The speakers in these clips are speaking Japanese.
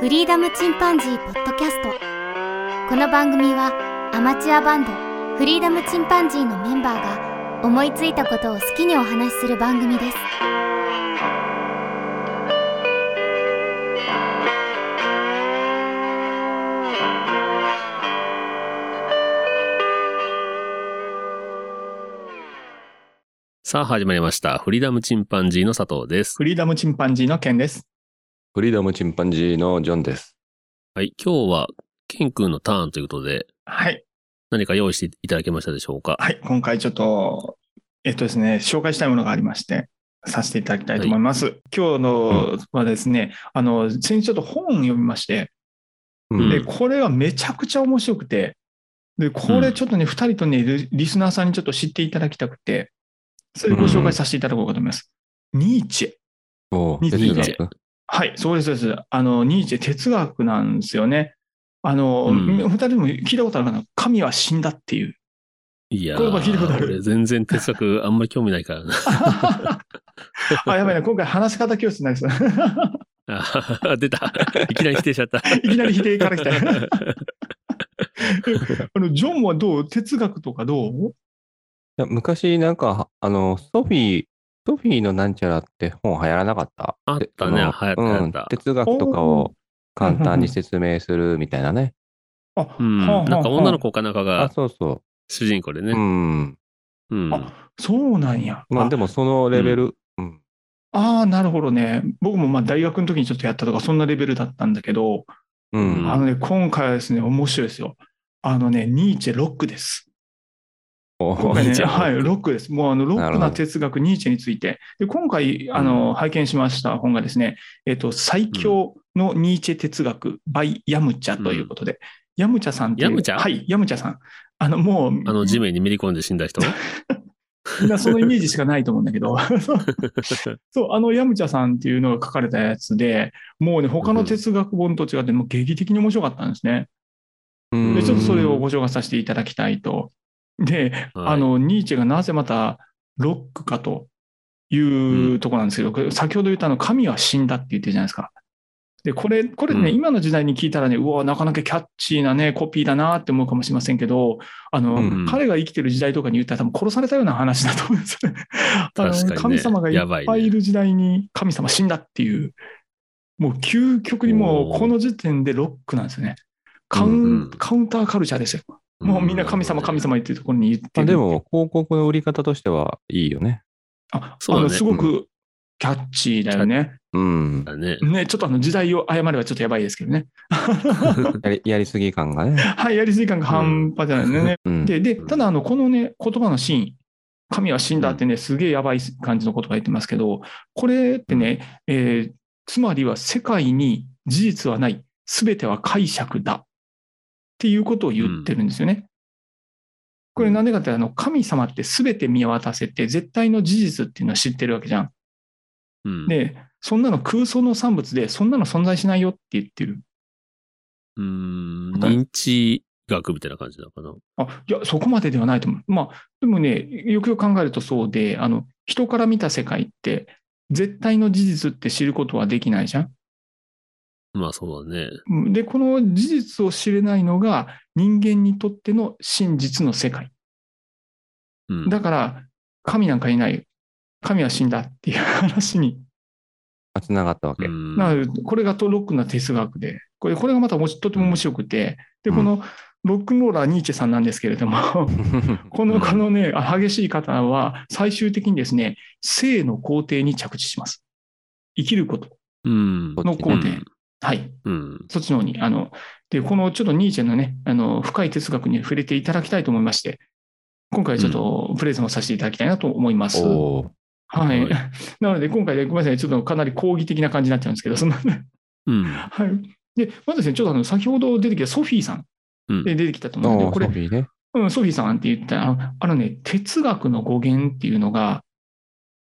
フリーダムチンパンジーポッドキャストこの番組はアマチュアバンドフリーダムチンパンジーのメンバーが思いついたことを好きにお話しする番組ですさあ始まりました。フリーダムチンパンジーの佐藤です。フリーダムチンパンジーのケンです。フリーダムチンパンジーのジョンです。はい。今日は、ケン君のターンということで、はい。何か用意していただけましたでしょうか？はい。今回ちょっと、えっとですね、紹介したいものがありまして、させていただきたいと思います。今日のはですね、あの、先日ちょっと本を読みまして、うんで、これがめちゃくちゃ面白くて、で、これちょっとね、二、人とね、リリスナーさんにちょっと知っていただきたくて、それをご紹介させていただこうかと思います。ニーチェ。おニーチェはい、そうです、そうです。あの、ニーチェ哲学なんですよね。あの、うん二人も聞いたことあるかな神は死んだっていう。いや言葉聞いたことあー、る俺全然哲学あんまり興味ないからな。あ、やばいな、今回話し方教室になりそう。あ出た。いきなり否定しちゃった。いきなり否定から来た。あの、ジョンはどう？哲学とかどう？いや昔なんか、あの、ソフィー、ソフィーのなんちゃらって本流行らなかった？あったねで流行ったうん哲学とかを簡単に説明するみたいなね。あ、うん。なんか女の子かなんかあ、がそうそ主人公でう。ねう。ん。うん。あ、そうなんや。あまあでもそのレベル、うん。あー、なるほどね。僕もまあ大学の時にちょっとやったとか、そんなレベルだったんだけど、うん。あのね、今回はですね、面白いですよ。あのね、ニーチェロックです。お今回ね、はい、ロックです。もうあのロックな哲学、ニーチェについて。で、今回、あの、拝見しました本がですね、えっと、最強のニーチェ哲学、by ヤムチャということで、ヤムチャさんって。ヤムチャ？はい、ヤムチャさん。あの、もう、あの地面にめり込んで死んだ人？そのイメージしかないと思うんだけど、そう、あのヤムチャさんっていうのが書かれたやつで、もうね、他の哲学本と違って、もう劇的に面白かったんですね。うんで、ちょっとそれをご紹介させていただきたいと。で、はいあの、ニーチェがなぜまたロックかというところなんですけど、これ先ほど言ったあの、神は死んだって言ってるじゃないですか。で、これ、これね、うん今の時代に聞いたらね、うわ、なかなかキャッチーなね、コピーだなって思うかもしれませんけど、あの、うん彼が生きてる時代とかに言ったら多分殺され たような話だと思うんですよね。神様がいっぱいいる時代に神様死んだっていう、もう究極にもうこの時点でロックなんですよね。カウン,、うんうんカウンターカルチャーですよ。もうみんな神様、神様言ってるところに言ってる。あでも、広告の売り方としてはいいよね。あ、そうだねあのすごくキャッチーだよね。うん。だね。ね、ちょっとあの時代を誤ればちょっとやばいですけどね。や りやりすぎ感がね。はい、やりすぎ感が半端じゃないですね。うん。で、で、ただあの、このね、言葉のシーン、神は死んだってね、すげえやばい感じの言葉言ってますけど、これってね、えーつまりは世界に事実はない、すべては解釈だっていうことを言ってるんですよね。これなんでかって、あの、神様ってすべて見渡せて、絶対の事実っていうのは知ってるわけじゃん。うん。で、そんなの空想の産物で、そんなの存在しないよって言ってる。うん。認知学みたいな感じなのかな？あ、いや、そこまでではないと思う。まあ、でもね、よくよく考えるとそうで、あの、人から見た世界って、絶対の事実って知ることはできないじゃん。まあそうだね。うんで、この事実を知れないのが人間にとっての真実の世界。うん。だから、神なんかいない。神は死んだっていう話につながったわけ。うんなる。これがトロックな哲学で、これこれがまたおもしとても面白くて、で、このロックンローラーニーチェさんなんですけれども、この、うんこのね、あ激しい方は、最終的にですね、生の工程に着地します。生きることうん。の工程。うんはい。うん。そっちの方に。あの、で、このちょっとニーチェのね、あの、深い哲学に触れていただきたいと思いまして、今回ちょっとプレゼンをさせていただきたいなと思います。おーはい。はい なので、今回でごめんなさい、ちょっとかなり講義的な感じになっちゃうんですけど、そんな、うん。はい。で、まずですね、ちょっとあの、先ほど出てきたソフィーさんうんで出てきたと思うんで、これソ、フィーね。うん、ソフィーさんって言ったら、あのあのね、哲学の語源っていうのが、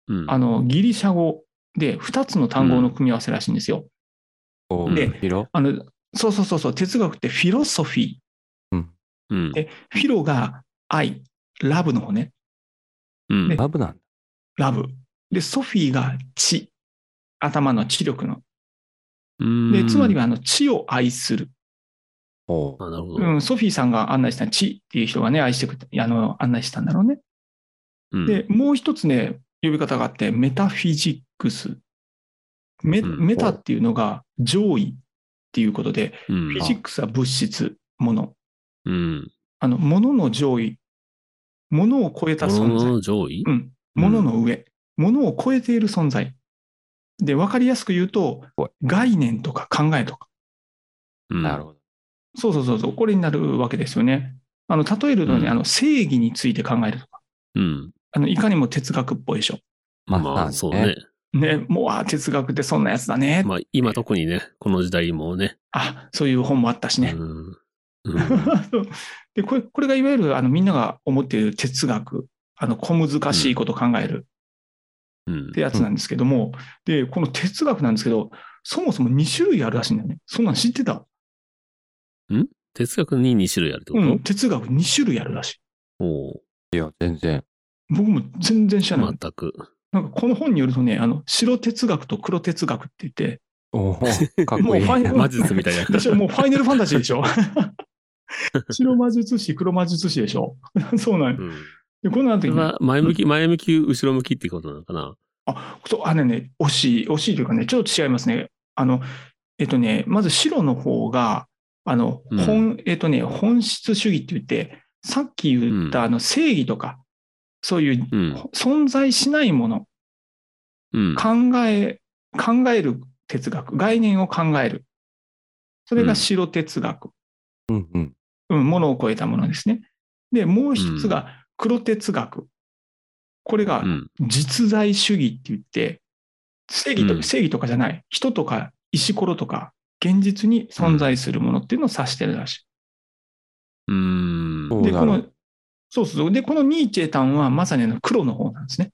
うん。あの、ギリシャ語で2つの単語の組み合わせらしいんですよ。で広あの、そうそうそうそう、哲学ってフィロソフィー。うん。でフィロが愛、ラブの方ね、うん。でラブなんだ。ラブ。で、ソフィーが知、頭の知力のうんで、つまりは、あの、知を愛する。ほうあ、なるほど。うん、ソフィーさんが案内した知っていう人がね、愛してくれあの、案内したんだろうね。うんで、もう一つね、呼び方があって、メタフィジックス。メうんメタっていうのが上位っていうことで、うんフィジックスは物質、もの。うん。あの、ものの上位。ものを超えた存物在。の上位？うん。ものの上。ものを超えている存在。で、わかりやすく言うと概念とか考えとか。うんなるほど。そうそうそうそう、これになるわけですよね。あの、例えるとね、うんあの、正義について考えるとか。うん。あの、いかにも哲学っぽいでしょ。まあまあ、そうねね。ね、もう、あ、哲学ってそんなやつだね。まあ、今特にね、この時代もね。あ、そういう本もあったしね。うん。うん でこれ、これがいわゆる、あの、みんなが思っている哲学、あの、小難しいことを考えるうんってやつなんですけども、で、この哲学なんですけど、そもそも2種類あるらしいんだよね。そんなん知ってた？哲学に2種類あるってこうん、哲学2種類あるらしい。とおいや、全然。僕も全然知らない。全く。なんかこの本によるとね、あの、白哲学と黒哲学って言って、おお、かっこいい。もうファイナル魔術みたいな。でしょもうファイナルファンタジーでしょ 白魔術師、黒魔術師でしょ そうなんようん。で、この後に、それは前向き、前向き、後ろ向きってことなのかなあ、そう、あのね、惜しい、惜しいというかね、ちょっと違いますね。あの、えっとね、まず白の方が、あの、うん本、えっとね、本質主義って言って、さっき言ったあの正義とか、そういううん。存在しないもの、うん。考え、考える哲学、概念を考える。それが白哲学。うんうん。うん、ものを超えたものですね。で、もう一つが黒哲学。これがうん。実在主義って言って、正義と,、うん正義とかじゃない、人とか石ころとか、現実に存在するものっていうのを指してるらしうーん。い。うなのこの、そうそう。で、このニーチェタンはまさにあの黒の方なんですね。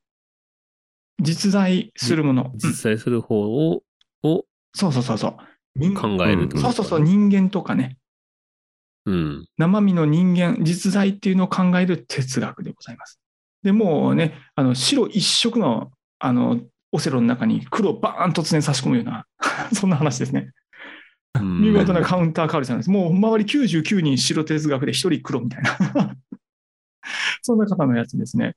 実在するもの。うん実際する方を、をそうそうそうそう。人考えるそうそうそう、人間とかね。うん。生身の人間、実在っていうのを考える哲学でございます。で、もうね、あの白一色のあのオセロの中に黒をバーン突然差し込むような、そんな話ですね。うん見事なカウンターカルチャーなんです。もう周り99人白哲学で1人黒みたいな。そんな方のやつですね。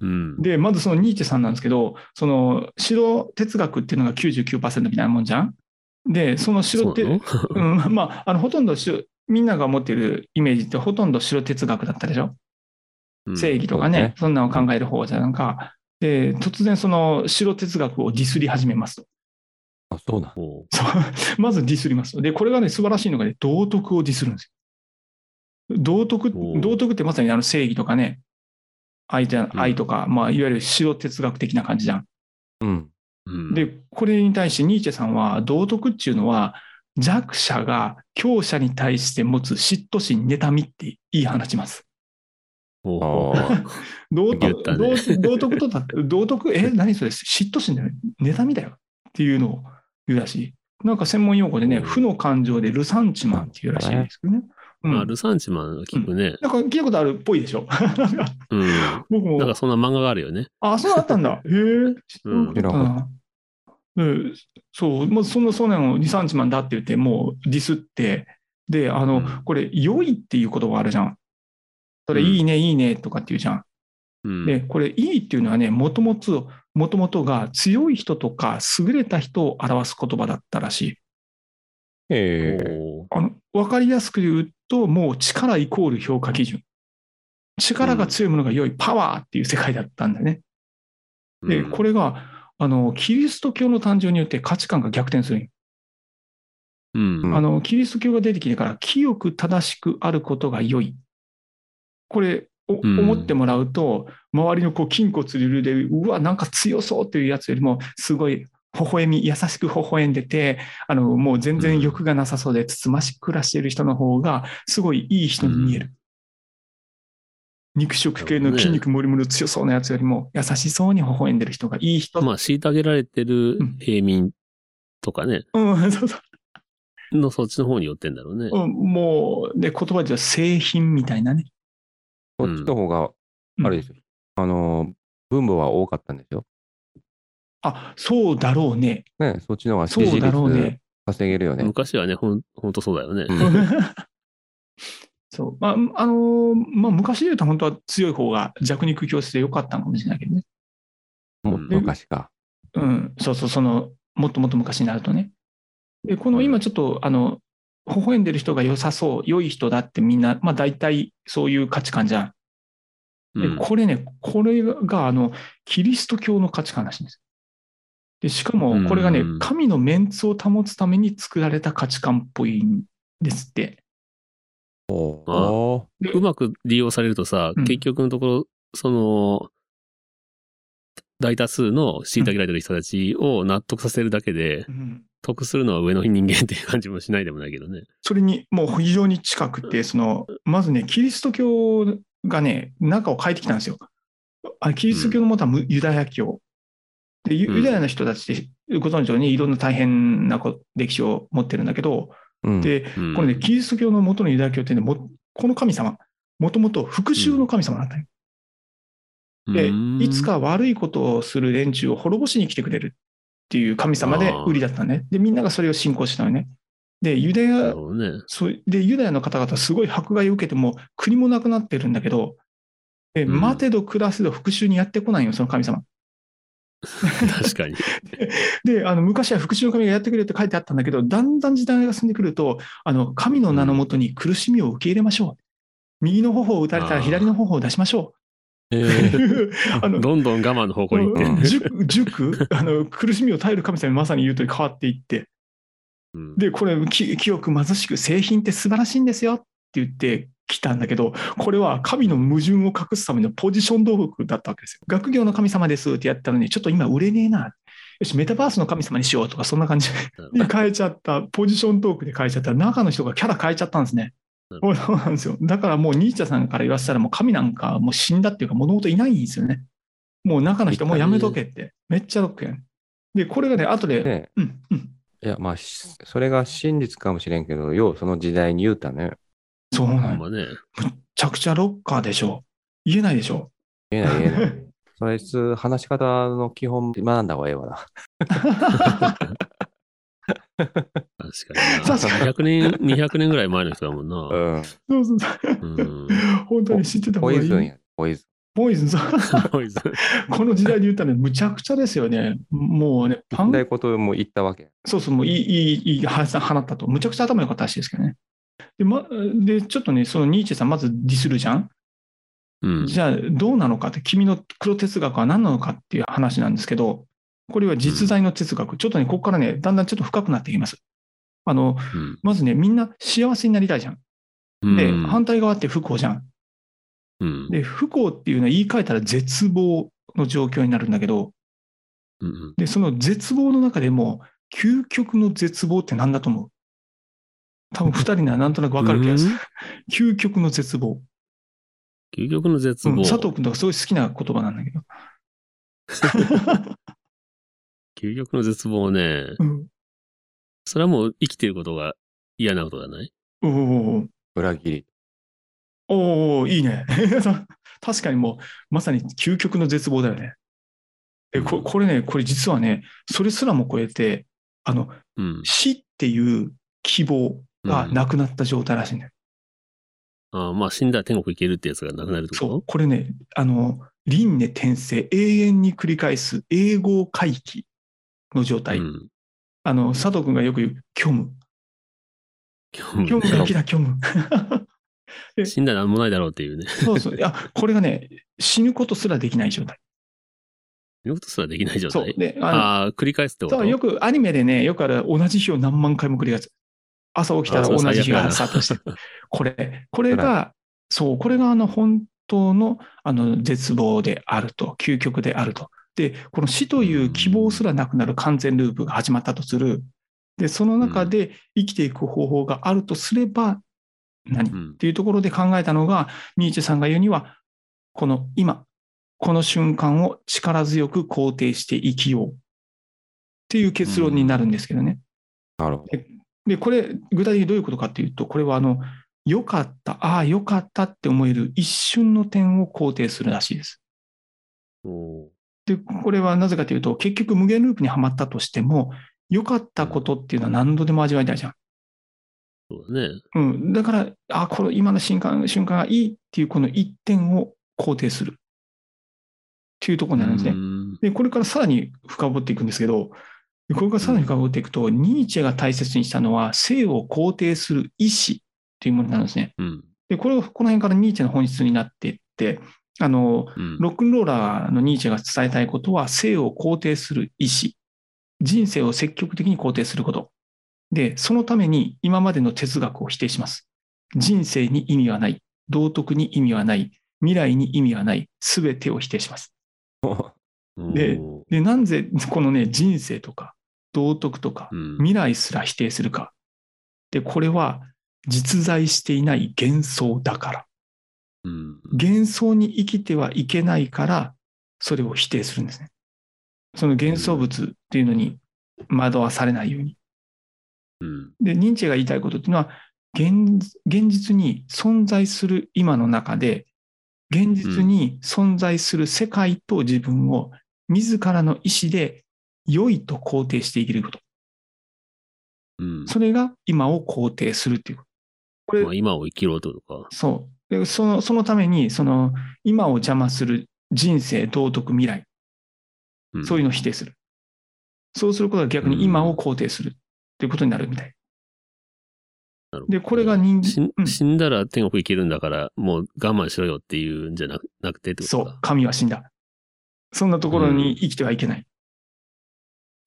うん。で、まずそのニーチェさんなんですけど、その白哲学っていうのが99%みたいなもんじゃん。で、その白てそうん、まあ、あのほとんど白みんなが持っているイメージってほとんど白哲学だったでしょ？うん正義とかね、ねそんなのを考える方じゃなんか、で、突然その白哲学をディスり始めますと。あ、そうなん。おうそう まずディスりますと。で、これがね、素晴らしいのがね、道徳をディスるんですよ。道徳、道徳ってまさにあの正義とかね、愛じゃうん愛とか、まあ、いわゆる白哲学的な感じじゃん。うん。うん。で、これに対してニーチェさんは、道徳っていうのは、弱者が強者に対して持つ嫉妬心、妬みって言い放ちます。お。道徳、たね道道徳とだって、道徳、え、何それ、嫉妬心だよ。妬みだよ。っていうのを言うらしい。なんか専門用語でね、うん負の感情でルサンチマンっていうらしいですけどね。うんあ、ルサンチマン聞くね。なんか聞いたことあるっぽいでしょ。うん。僕もなんかそんな漫画があるよね。あ、そうだったんだ。へえ。知らなかったな。うん、そう、まずそんな、そんなの、リサンチマンだって言って、もうディスって、で、あの、うんこれ、良いっていう言葉あるじゃん。それ、うんいいね、いいねとかって言うじゃん。うん。で、これ、いいっていうのはね、もともと、もともとが強い人とか優れた人を表す言葉だったらしい。ええ。おうあの、わかりやすく言うと、もう力イコール評価基準。力が強いものが良い、パワーっていう世界だったんだね。で、うんこれが、あの、キリスト教の誕生によって価値観が逆転するうん。うんあの、キリスト教が出てきてから、清く正しくあることが良い。これ、思ってもらうと、周りのこう筋骨隆々で、うわ、なんか強そうっていうやつよりも、すごい微笑み、優しく微笑んでて、あの、もう全然欲がなさそうで、つつましく暮らしている人の方が、すごいいい人に見える。肉食系の筋肉もりもり強そうなやつよりも、優しそうに微笑んでる人がいい人。まあ、虐げられてるうん平民とかね、うん、そうそう。のそっちの方に寄ってんだろうね。うん、もう、で、言葉では製品みたいなね。こっちの方が、うんあれですよ。あの、分母は多かったんですよ。あ、そうだろうね。ね、そっちの方がそう支持率だろうね。稼げるよね。昔はね、ほん、ほんとそうだよね。うん そう。まあ、あのーまあ、昔で言うと本当は強い方が弱肉強食で良かったのかもしれないけどね。もっと昔か。うん、そうそう、その、もっともっと昔になるとね。で、この今ちょっと、あの、微笑んでる人が良さそう、良い人だってみんな、まあ大体そういう価値観じゃん。で、うんこれね、これが、あの、キリスト教の価値観らしいんです。で、しかも、これがねうん、神のメンツを保つために作られた価値観っぽいんですって。おーでうまく利用されるとさ、うん結局のところ、その、大多数の虐げられてる人たちを納得させるだけで、うん得するのは上の人間っていう感じもしないでもないけどね。それにもう非常に近くて、その、まずね、キリスト教がね、中を変えてきたんですよ。あキリスト教のもとはむユダヤ教。で、ユダヤの人たちってご存知のようにいろんな大変なこ歴史を持ってるんだけど、うん。で、うんこれね、キリスト教の元のユダヤ教ってね、もこの神様、もともと復讐の神様だったよ。でうん、いつか悪いことをする連中を滅ぼしに来てくれるっていう神様で売りだったのね。で、みんながそれを信仰したのね。で、ユダヤね。そうでユダヤの方々、すごい迫害を受けても、国もなくなってるんだけど、でうん待てど暮らせど復讐にやってこないよ、その神様。確かに。で、あの昔は復讐の神がやってくれって書いてあったんだけど、だんだん時代が進んでくると、あの神の名のもとに苦しみを受け入れましょう。右の頬を打たれたら左の頬を出しましょえう。ーあのどんどん我慢の方向に行って。うん塾、塾？あの苦しみを耐える神様にまさに言うとり変わっていって、うんで、これ、き清く貧しく、製品って素晴らしいんですよって言ってきたんだけど、これは神の矛盾を隠すためのポジション道具だったわけですよ。学業の神様ですってやったのに、ちょっと今売れねえな。よし、メタバースの神様にしようとか、そんな感じに変えちゃった、ポジショントークで変えちゃった、中の人がキャラ変えちゃったんですね。うそうなんですよ。だからもうニーチャさんから言わせたら、もう神なんかもう死んだっていうか、もともといないんですよね。もう中の人もうやめとけって。めっちゃロックやん。で、これがね、後で、ねうん、うん。いや、まあ、しそれが真実かもしれんけど、ようその時代に言うたね。そうなんよほんまね。むっちゃくちゃロッカーでしょ。言えないでしょ。言えない言えない。そいつ、話し方の基本学んだ方がええわな。確かにな。確か200年、200年ぐらい前の人だもんな。うん。そうそうそう。うん。本当に知ってた方がいい？ポイズンや、ポイズン。ポイズンそうポイズン この時代で言ったらね、むちゃくちゃですよね。もうね、パン言いたいことも言ったわけ。そうそう、もういい、いい、いい、は放ったと。むちゃくちゃ頭良かったらしいですけどね。で、ま、でちょっとね、そのニーチェさん、まずディスるじゃん？うん。じゃあ、どうなのかって、君の黒哲学は何なのかっていう話なんですけど、これは実在の哲学。ちょっとね、ここからね、だんだんちょっと深くなってきます。あの、うんまずね、みんな幸せになりたいじゃん。で、うん反対側って不幸じゃん。うん。で、不幸っていうのは言い換えたら絶望の状況になるんだけど、うんで、その絶望の中でも、究極の絶望って何だと思う？多分二人にはなんとなくわかる気がする。究極の絶望。究極の絶望。うん佐藤君とかすごい好きな言葉なんだけど。究極の絶望ね。うんそれはもう生きてることが嫌なことじゃない？おー裏切り。おーいいね。確かにもう、まさに究極の絶望だよね。でここれね、これ実はね、それすらも超えて、あの、うん。死っていう希望がなくなった状態らしいんだよ。ああまあ死んだら天国行けるってやつがなくなるってそう、ここれね、あの、輪廻転生、永遠に繰り返す永劫回帰の状態。とうん。あの、佐藤君がよく言う、虚無。虚無が生きだ、虚無。死んだら何もないだろうっていうね。そうそう。いや、これがね、死ぬことすらできない状態。死ぬことすらできない状態？。そうああ、繰り返すってこと？そうよくアニメでね、よくある同じ日を何万回も繰り返す。朝起きたら同じ日がスタートして。これ、これが、そう、これがあの本当のあの絶望であると、究極であると。で、この死という希望すらなくなる完全ループが始まったとする。で、その中で生きていく方法があるとすれば何、うんっていうところで考えたのが、ニーチェさんが言うには、この今、この瞬間を力強く肯定して生きようっていう結論になるんですけどね。なるほど。で、これ、具体的にどういうことかっていうと、これはあの、良かった、ああ、良かったって思える一瞬の点を肯定するらしいです。で、これはなぜかというと、結局無限ループにはまったとしても、良かったことっていうのは何度でも味わいたいじゃん。そうだね。うん。だから、あ、この今の瞬間、瞬間がいいっていうこの一点を肯定する。っていうところになるんですね。うんで、これからさらに深掘っていくんですけど、でこれからさらに深掘っていくと、ニーチェが大切にしたのは、性を肯定する意志っていうものになるんですね。うん。で、これを、この辺からニーチェの本質になっていって、あの、うん。ロックンローラーのニーチェが伝えたいことは、性を肯定する意志、人生を積極的に肯定すること。で、そのために今までの哲学を否定します。人生に意味はない。道徳に意味はない。未来に意味はない。すべてを否定します。でで、なんでこのね、人生とか、道徳とか、うん。未来すら否定するか。で、これは実在していない幻想だから。うん。幻想に生きてはいけないから、それを否定するんですね。その幻想物っていうのに惑わされないように。うん。で、認知が言いたいことっていうのは、現現実に存在する今の中で、現実に存在する世界と自分を自らの意思で良いと肯定して生きること。うん。それが今を肯定するっていうこと。これ、まあ、今を生きろとか。そう。でそのそのために、その今を邪魔する人生、道徳、未来、うんそういうのを否定する。そうすることが逆に今を肯定するということになるみたい。で、これが人死ん間、うん死んだら天国行けるんだから、もう我慢しろよっていうんじゃなくてってことか。そう、神は死んだ。そんなところに生きてはいけない。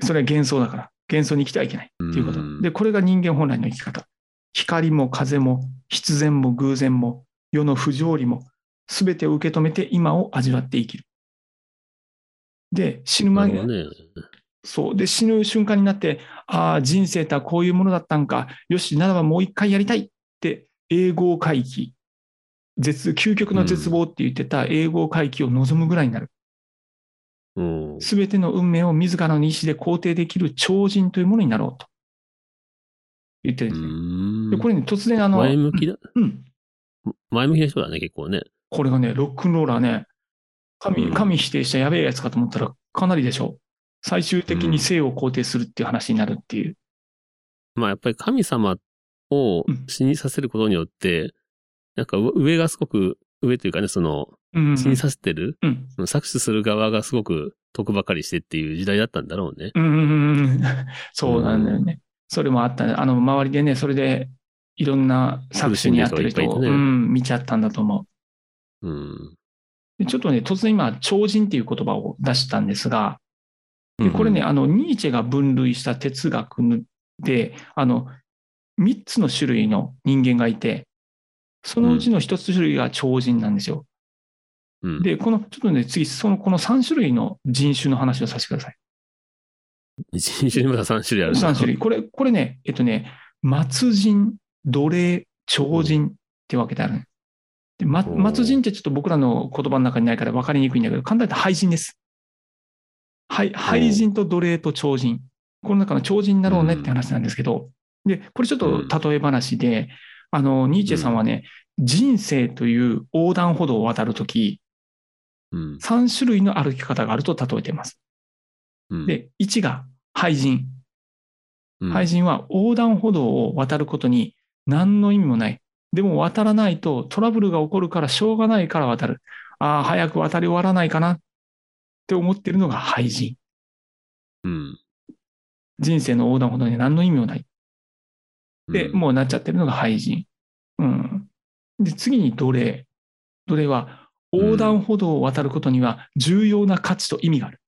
それは幻想だから、幻想に生きてはいけないっていうことう。んで、これが人間本来の生き方。光も風も必然も偶然も世の不条理も全てを受け止めて今を味わって生きる。で、死ぬ前なるほどね。そう。で、死ぬ瞬間になって、ああ、人生とはこういうものだったんか。よし、ならばもう一回やりたいって、英語回帰。絶、究極の絶望って言ってた英語回帰を望むぐらいになる。うん。すべての運命を自らの意志で肯定できる超人というものになろうと。言ってるんですね。これね、突然あの、前向きだ、うん。前向きな人だね、結構ね。これがね、ロックンローラーね、神、うん神否定したやべえやつかと思ったら、かなりでしょ。最終的に生を肯定するっていう話になるっていう。まあやっぱり神様をうん死にさせることによって、なんかう上がすごく、上というかね、その、うん。死にさせてる、うん。その搾取する側がすごく得ばかりしてっていう時代だったんだろうね。うん。そうなんだよね。それもあったね。あの、周りでね、それで、いろんな作詞にあってる人を、ねうん、見ちゃったんだと思うん。う。でちょっとね、突然今、超人っていう言葉を出したんですが、でこれね、あの、ニーチェが分類した哲学で、あの、3つの種類の人間がいて、そのうちの1つ種類が超人なんですよ。うん。で、この、ちょっとね、次、その、この3種類の人種の話をさせてください。人種にまだ3種類あるんだ3種類。これ、これね、えっとね、末人、奴隷、超人って分けてある。で、ま、末人ってちょっと僕らの言葉の中にないから分かりにくいんだけど、簡単に言廃人です。廃廃人と奴隷と超人。この中の超人になろうねって話なんですけど、で、これちょっと例え話で、あの、ニーチェさんはね、人生という横断歩道を渡るとき、うん。3種類の歩き方があると例えています。うん、で、1が廃人。うん、廃人は横断歩道を渡ることに何の意味もない。でも渡らないとトラブルが起こるからしょうがないから渡る。ああ、早く渡り終わらないかなって思ってるのが廃人。うん。人生の横断歩道に何の意味もない。で、うん、もうなっちゃってるのが廃人。うん。で、次に奴隷。奴隷は横断歩道を渡ることには重要な価値と意味がある。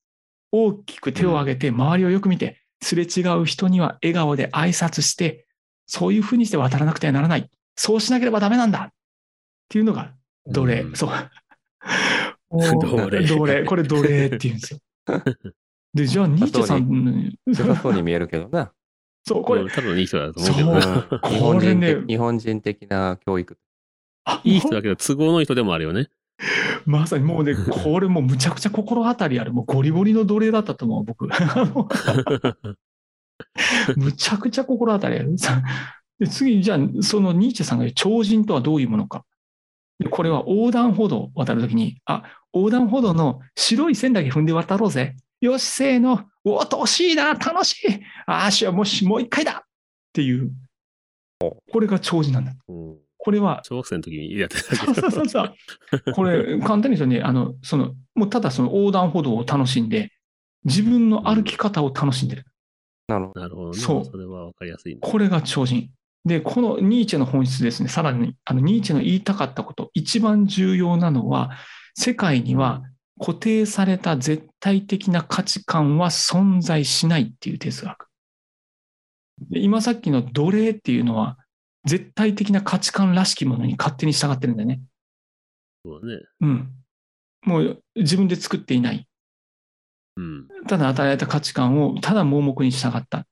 大きく手を挙げて周りをよく見て、すれ違う人には笑顔で挨拶して、そういうふうにして渡らなくてはならない。そうしなければダメなんだっていうのが奴隷。うんそう。奴隷奴隷。これ奴隷って言うんですよ。で、じゃあ、ニーチェさん、良さそうに見えるけどな。そう、これうん、多分いい人だと思うけどこ日本れね人的日本人的な教育。あいい人だけど都合のいい人でもあるよね。まさにもうね、これもうむちゃくちゃ心当たりある。もうゴリゴリの奴隷だったと思う、僕。むちゃくちゃ心当たりある。さで次、じゃあ、そのニーチェさんが言う超人とはどういうものか。でこれは横断歩道を渡るときに、あ、横断歩道の白い線だけ踏んで渡ろうぜ。よし、せーの、おー、惜しいな、楽しい。ああ、しよもし、もう一回だっていう。これが超人なんだ。うんこれは、小学生の時にやってたそうけど。そうそうそう。これ、簡単に言うとね、あの、その、もうただその横断歩道を楽しんで、自分の歩き方を楽しんでる。なるほど。なるほどね。そうそれはわかりやすいね。これが超人。で、このニーチェの本質ですね、さらに、あの、ニーチェの言いたかったこと、一番重要なのは、世界には固定された絶対的な価値観は存在しないっていう哲学。で今さっきの奴隷っていうのは、絶対的な価値観らしきものに勝手に従ってるんだよね。そうだね。うん。もう自分で作っていない。うん。ただ与えられた価値観をただ盲目に従った。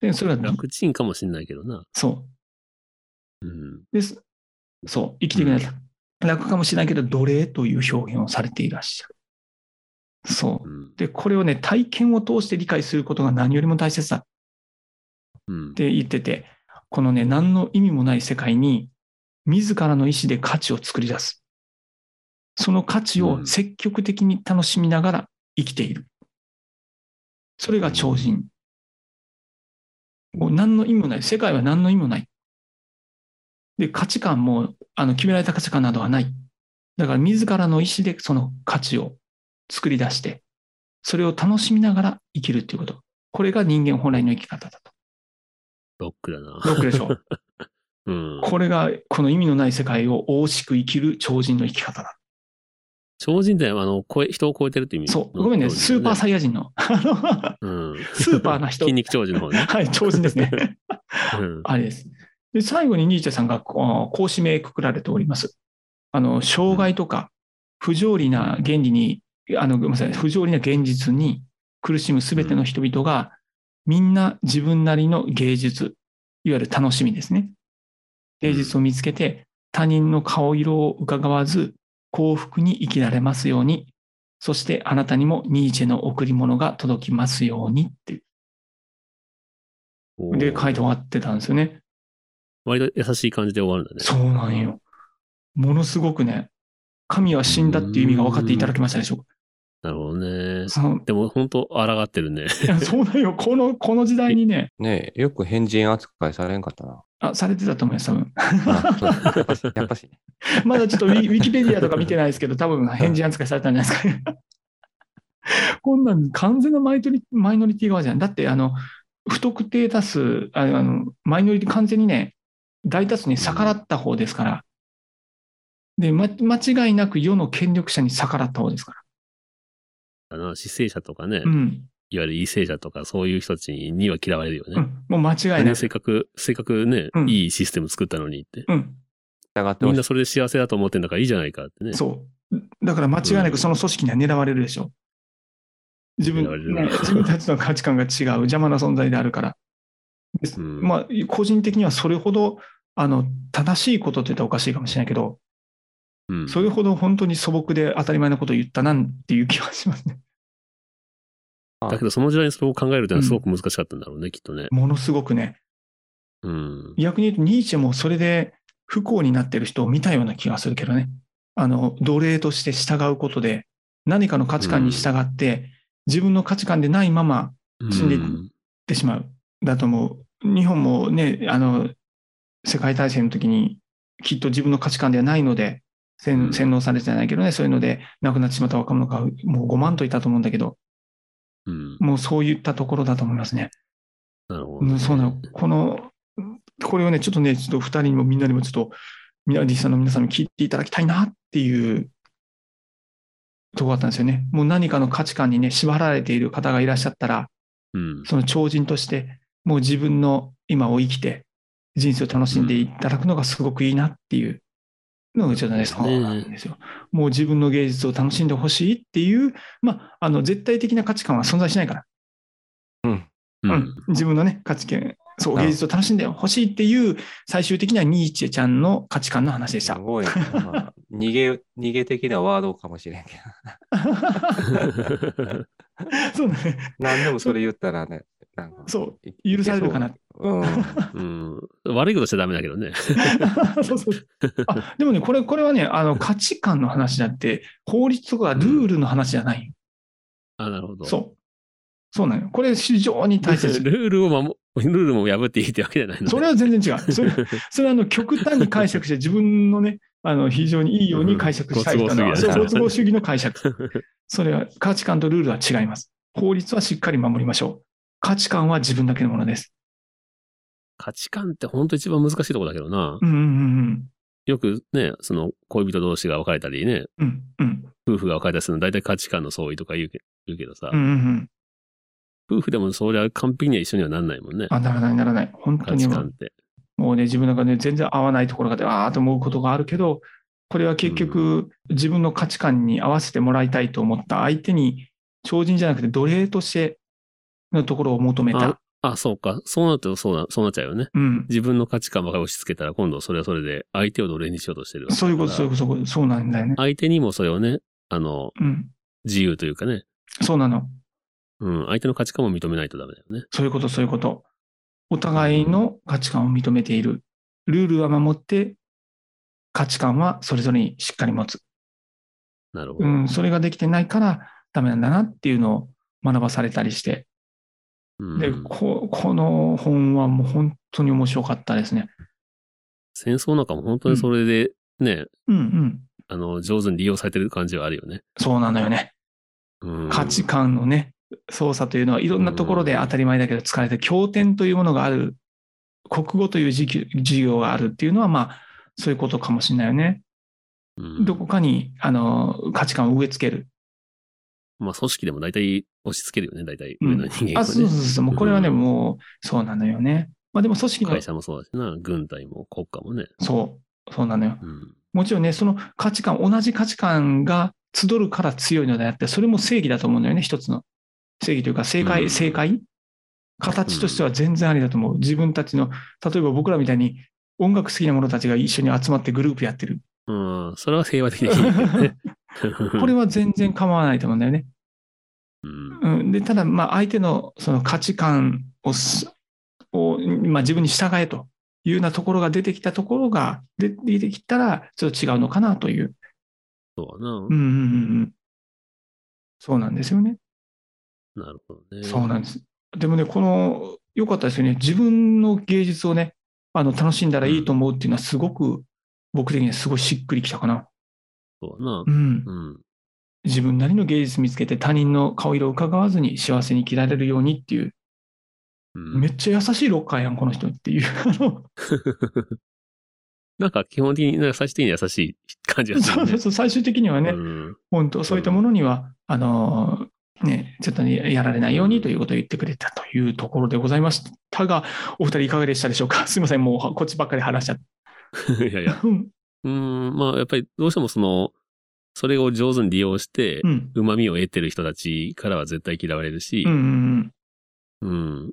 で、それは、楽ちんかもしんないけどな。そう。うん。です。そう、生きていくない楽かもしれないけど、奴隷という表現をされていらっしゃる。そうう。ん。で、これをね、体験を通して理解することが何よりも大切だっうん。て言ってて、このね、何の意味もない世界に、自らの意思で価値を作り出す。その価値を積極的に楽しみながら生きている。それが超人。もう何の意味もない。世界は何の意味もない。で、価値観も、あの、決められた価値観などはない。だから、自らの意思でその価値を作り出して、それを楽しみながら生きるっていうこと。これが人間本来の生き方だと。ロックだな。ロックでしょ。うん。これが、この意味のない世界を惜しく生きる超人の生き方だ。超人って、あの、超え、人を超えてるって意味？そう。ごめんね、スーパーサイヤ人の。スーパーな人筋肉超人の方ね。はい、超人ですね。うん。あれです。で、最後にニーチェさんがこうこう締めくくられております。あの、障害とか不条理な原理に、あの、ごめんなさい、不条理な現実に苦しむすべての人々が、みんな自分なりの芸術、いわゆる楽しみですね。芸術を見つけて、他人の顔色を伺わず、幸福に生きられますように、そしてあなたにもニーチェの贈り物が届きますようにっていう。で、書いて終わってたんですよね。割と優しい感じで終わるんだね。そうなんよ。ものすごくね、神は死んだっていう意味が分かっていただけましたでしょうか。なるほどね。そのでも本当抗ってるね。いや そうなんよ。この、この時代にね、ねえ、よく変人扱いされんかったな。あ、されてたと思います、多分。やっぱし。まだちょっとウィウィキペディアとか見てないですけど、多分返事扱いされたんじゃないですかね。こんなん完全なマイノリマイノリティ側じゃん。だって、あの、不特定多数、ああの、マイノリティ完全にね、大多数に逆らった方ですから。で、ま、間違いなく世の権力者に逆らった方ですかあの、死生者とかね、ら。うん。いわゆる異性者とかそういう人たちには嫌われるよね。うん。もう間違いなね、い。せっかく、せっかくね、うんいいシステム作ったのにって。うん。みん。なそれで幸せだと思ってんだからいいじゃないかってね。そう。だから間違いなくその組織には狙われるでしょ。自分、ね自分たちの価値観が違う、邪魔な存在であるから。まあ、個人的にはそれほど、あの、正しいことって言ったらおかしいかもしれないけど、うん。それほど本当に素朴で当たり前なことを言ったなっていう気はしますね。だけどその時代にそれを考えるってのはすごく難しかったんだろうね、きっとね。ものすごくね。うん。逆に言うと、ニーチェもそれで不幸になってる人を見たような気がするけどね。あの、奴隷として従うことで、何かの価値観に従って、自分の価値観でないまま死んでうんってしまう。だと思う。日本もね、あの、世界大戦の時に、きっと自分の価値観ではないので、洗脳されてじゃないけどね、そういうので亡くなってしまった若者がもう5万といたと思うんだけど、うん。もうそういったところだと思いますね。なるほどね。うん、そうなの。この、これをね、ちょっとね、ちょっと二人にもみんなにもちょっと、みんな、リスナーの皆さんに聞いていただきたいなっていうところだったんですよね。もう何かの価値観にね、縛られている方がいらっしゃったら、うん。その超人として、もう自分の今を生きて、人生を楽しんでいただくのがすごくいいなっていうのがちょっとね、そうなんですよ。もう自分の芸術を楽しんでほしいっていう、まあ、あの、絶対的な価値観は存在しないから。うん。ううんん。自分のね、価値観、そう、芸術を楽しんでほしいっていう、最終的にはニーチェちゃんの価値観の話でした。すごいな。ま あ逃げ、逃げ的なワードかもしれんけど。そうだね。何でもそれ言ったらね、なんか。そう、い許されるかな。。ううん。悪いことしちゃダメだけどね。そうそう。あ、でもね、これ、これはね、あの、価値観の話だって、法律とかルールの話じゃない。あ、なるほど。そう。そうなのよ。これ非常に大切。ルールを守、ルールも破っていいってわけじゃないのねそれは全然違う。それ、それはあの、極端に解釈して自分のね、あの、非常にいいように解釈したい人の、うんそう、ご都合主義の解釈。それは価値観とルールは違います。法律はしっかり守りましょう。価値観は自分だけのものです。価値観って本当一番難しいところだけどな。うんうんよくね、その恋人同士が別れたりね、うんうん。うん夫婦が別れたりするの大体価値観の相違とか言うけ言うけどさ、うんうんうん。夫婦でもそれは完璧には一緒にはなんないもんね。あ、ならないならない。本当価にもう値観って。もうね、自分の中で全然合わないところがああと思うことがあるけど、これは結局、自分の価値観に合わせてもらいたいと思った相手に、超人じゃなくて奴隷としてのところを求めた。あ、そうか。そうなるとそうな、そうなっちゃうよね。うん。自分の価値観ばかり押し付けたら今度それはそれで相手を奴隷にしようとしてるそういうこと、そういうかこと、そうなんだよねら。相手にもそれをね、あの、うん。自由というかね、そうなの。うん、相手の価値観も認めないとダメだよね。そういうこと、そういうこと。お互いの価値観を認めている。ルールは守って、価値観はそれぞれにしっかり持つ。なるほど。うん、それができてないからダメなんだなっていうのを学ばされたりして。うんで、ここの本はもう本当に面白かったですね。戦争なんかも本当にそれでね、うんうん。あの、上手に利用されてる感じはあるよね。そうなのよね。うん、価値観のね、操作というのはいろんなところで当たり前だけど使われて、経典というものがある、国語という授業授業があるっていうのは、まあ、そういうことかもしれないよね。うんどこかに、あの、価値観を植え付ける。まあ、組織でも大体押し付けるよね、大体うん上の人間あ、がね。そうそうそう。もうこれはね、うんもう、そうなのよね。まあでも組織の会、社もそうだしな、軍隊も国家もね。そう、そうなのよ。うん。もちろんね、その価値観、同じ価値観が集るから強いのであって、それも正義だと思うんだよね、一つの。正義というか、正うん解、正解？形としては全然ありだと思う。自分たちの、例えば僕らみたいに音楽好きな者たちが一緒に集まってグループやってる。うん、それは平和的でいいね。これは全然構わないと思うんだよね。うん、うん、で、ただ、まあ、相手のその価値観をす、を、まあ、自分に従えというようなところが出てきたところが、で出てきたら、ちょっと違うのかなという。そうだな、うんうん。そうなんですよね。なるほどね。そうなんです。でもね、この、良かったですよね。自分の芸術をね、あの、楽しんだらいいと思うっていうのはすごく、僕的にはすごいしっくりきたかな。そうだなう。ん。うん。自分なりの芸術見つけて他人の顔色を伺わずに幸せに生きられるようにっていう、うんめっちゃ優しいロッカーやん、この人っていう。なんか基本的に、なんか最終的に優しい感じがする、ね。そうそうそう、最終的にはね、うん本当、そういったものには、あのーね、ちょっとねやられないようにということを言ってくれたというところでございましたが、お二人いかがでしたでしょうか？すいません、もうこっちばっかり話しちゃって。いやいや。うんうん、まあやっぱりどうしてもその、それを上手に利用してう、ん。旨味を得てる人たちからは絶対嫌われるしうん、うんうん。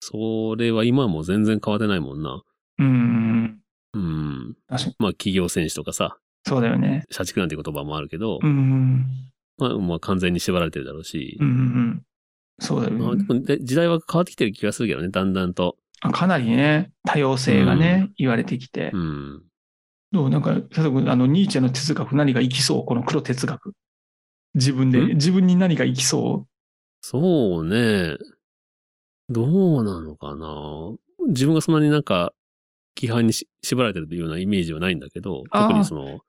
それは今はもう全然変わってないもんな。うん。うん。うん。確かに。まあ企業戦士とかさ、そうだよね。社畜なんて言葉もあるけど、うん。まあ、まあ完全に縛られてるだろうしう、ん。うん。そうだよまあ、でね。もで時代は変わってきてる気がするけどね、だんだんと。あかなりね、多様性がね、言われてきてう。ん。どうなんか、例えば、あの、ニーチェの哲学何が生きそう？この黒哲学。自分で、ん？自分に何が生きそそうね。どうなのかな？自分がそんなになんか、規範にし縛られてるようなイメージはないんだけど、特にその、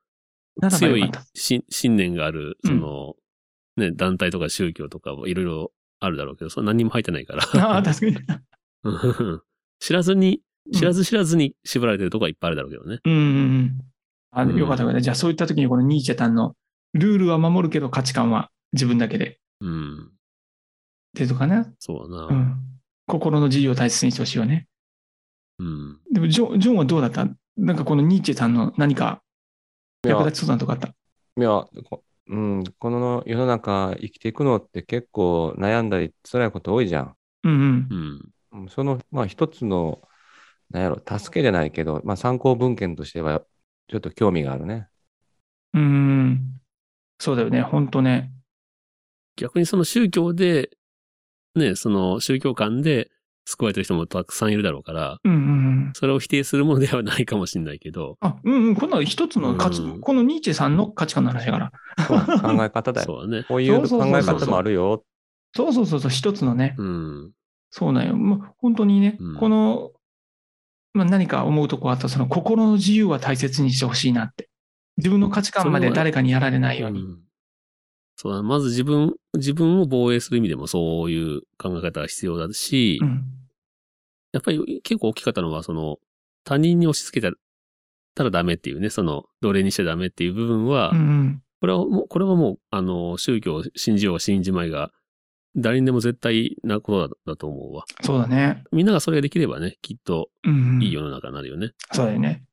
強い信念がある、うんその、ね、団体とか宗教とかいろいろあるだろうけど、それ何にも入ってないから。ああ、確かに。うん知らずに、知らず知らずに縛られてるとこはいっぱいあるだろうけどね。うんうんうん。あうんよかったよかった。じゃあそういった時にこのニーチェさんのルールは守るけど価値観は自分だけで。うん。っていうとかね。そうだな。うん。心の自由を大切にしてほしいよね。うん。でもジョン、ジョンはどうだった？なんかこのニーチェさんの何か役立ちそうなとこあった？いや、こうん、この世の中生きていくのって結構悩んだり辛いこと多いじゃんう。ん。うんその、まあ一つの、なんやろ、助けじゃないけど、まあ参考文献としてはちょっと興味があるね。うーん。そうだよね。本当ね。逆にその宗教で、ね、その宗教観で救われてる人もたくさんいるだろうから、うんうんうん。それを否定するものではないかもしれないけど、あ、うんうん。こんなの一つの価値、うんこのニーチェさんの価値観の話だから。そう考え方だよ。そうだね。こういう考そうそうそうそうえ方もあるよ。そうそうそうそう、一つのね、うん。そうなんよ。もう本当にね、うんこの、まあ、何か思うとこあったら、その心の自由は大切にしてほしいなって。自分の価値観まで誰かにやられないように。うんそうだ、まず自分、自分を防衛する意味でもそういう考え方が必要だし、うん。やっぱり結構大きかったのは、その、他人に押し付けたらダメっていうね、その、奴隷にしちゃダメっていう部分は、うんうん。これはもう、これはもう、あの、宗教を信じようが信じまいが、誰にでも絶対なことだだと思うわ。そうだね。みんながそれができればね、きっとうん、うん。いい世の中になるよね。そうだよね。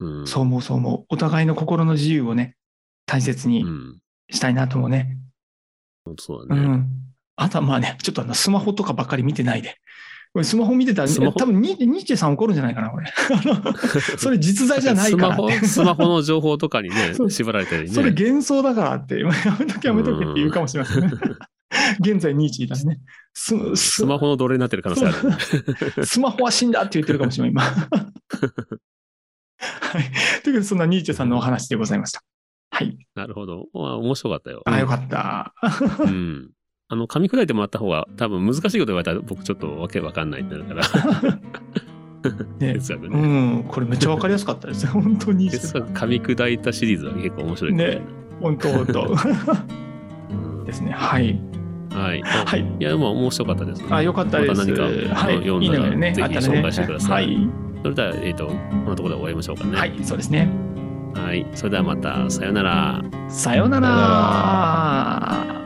うん。そう思う、そう思う。お互いの心の自由をね、大切にうん。したいなと思うね。そうだね。うん。あとはまあね、ちょっとあのスマホとかばっかり見てないで。スマホ見てたら、スマホ多分ニニッチェさん怒るんじゃないかな、これ。それ実在じゃないスマホ、からって。スマホの情報とかにね 縛られたりね。それ幻想だからって、やめとけやめとけって言うかもしれませんね。現在ニーチーだね。スススマホの奴隷になってる可能性ある、ね。スマホは死んだって言ってるかもしれない、今。はい。ということで、そんなニーチェさんのお話でございました。はい。なるほど。まあ、面白かったよ。あ、よかった。うん。あの、噛み砕いてもらった方が、多分難しいこと言われたら僕ちょっとわけわかんないってなるから。ね哲学うね。ん、これめっちゃわかりやすかったですね。本当に。哲学噛み砕いたシリーズは結構面白いからね。本当、本当。うんですね。はい。はい。はい。いや、でも面白かったです。あ、よかったです。また何かはい。読んだらね。ぜひ紹介してくださいはい。それでは、えっ、と、こんなところで終わりましょうかね。はい、そうですね。はい。それではまた、さよなら。さようなら。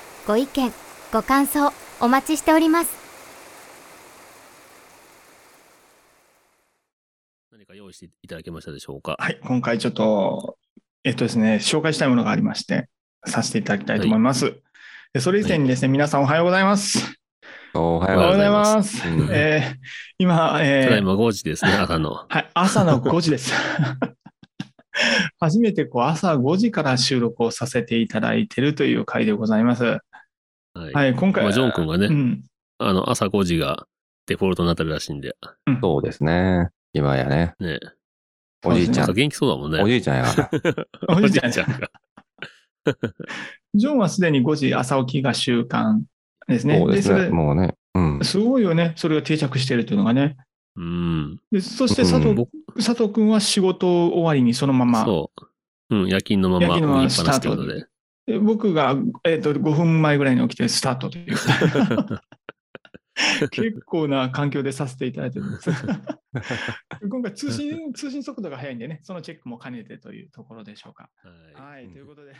ご意見、ご感想お待ちしております。何か用意していただけましたでしょうか？はい、今回ちょっと、えっとですね、紹介したいものがありまして、させていただきたいと思います。でそれ以前にですね、皆さんおはようございます。おはようございまます。うんえー今、えーただいま5時ですね、朝の。はい、朝の5時です。初めてこう朝5時から収録をさせていただいているという回でございます。はい。はい、今回は、まあ、ジョン君がね、うん、あの、朝5時がデフォルトになってるらしいんで、そうですね。今やね。ね。おじいちゃんなんか。元気そうだもんね。おじいちゃんやから。おじいちゃんが。ジョンはすでに5時朝起きが習慣ですね。そうですね。それもうね。うん。すごいよね。それが定着しているというのがね。うん。でそして佐藤,、うん僕佐藤君は仕事終わりにそのまま、そう。うん、夜勤のまま夜勤のまま動きっぱなしということで。で僕が、えー、と5分前ぐらいに起きてスタートという。結構な環境でさせていただいてるんです。今回通信、通信速度が速いんでね、そのチェックも兼ねてというところでしょうか。ははい、ということで、す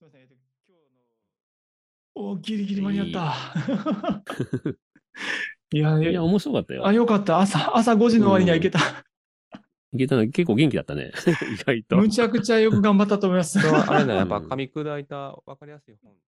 みません、えっと今日の。おギリギリ間に合った。い や、い。いや、面白かったよあ、。よかった。朝、朝5時の終わりには行けた。いけたの結構元気だったね。意外と。むちゃくちゃよく頑張ったと思います。あれだよ。やっぱ噛み砕いた分かりやすい本。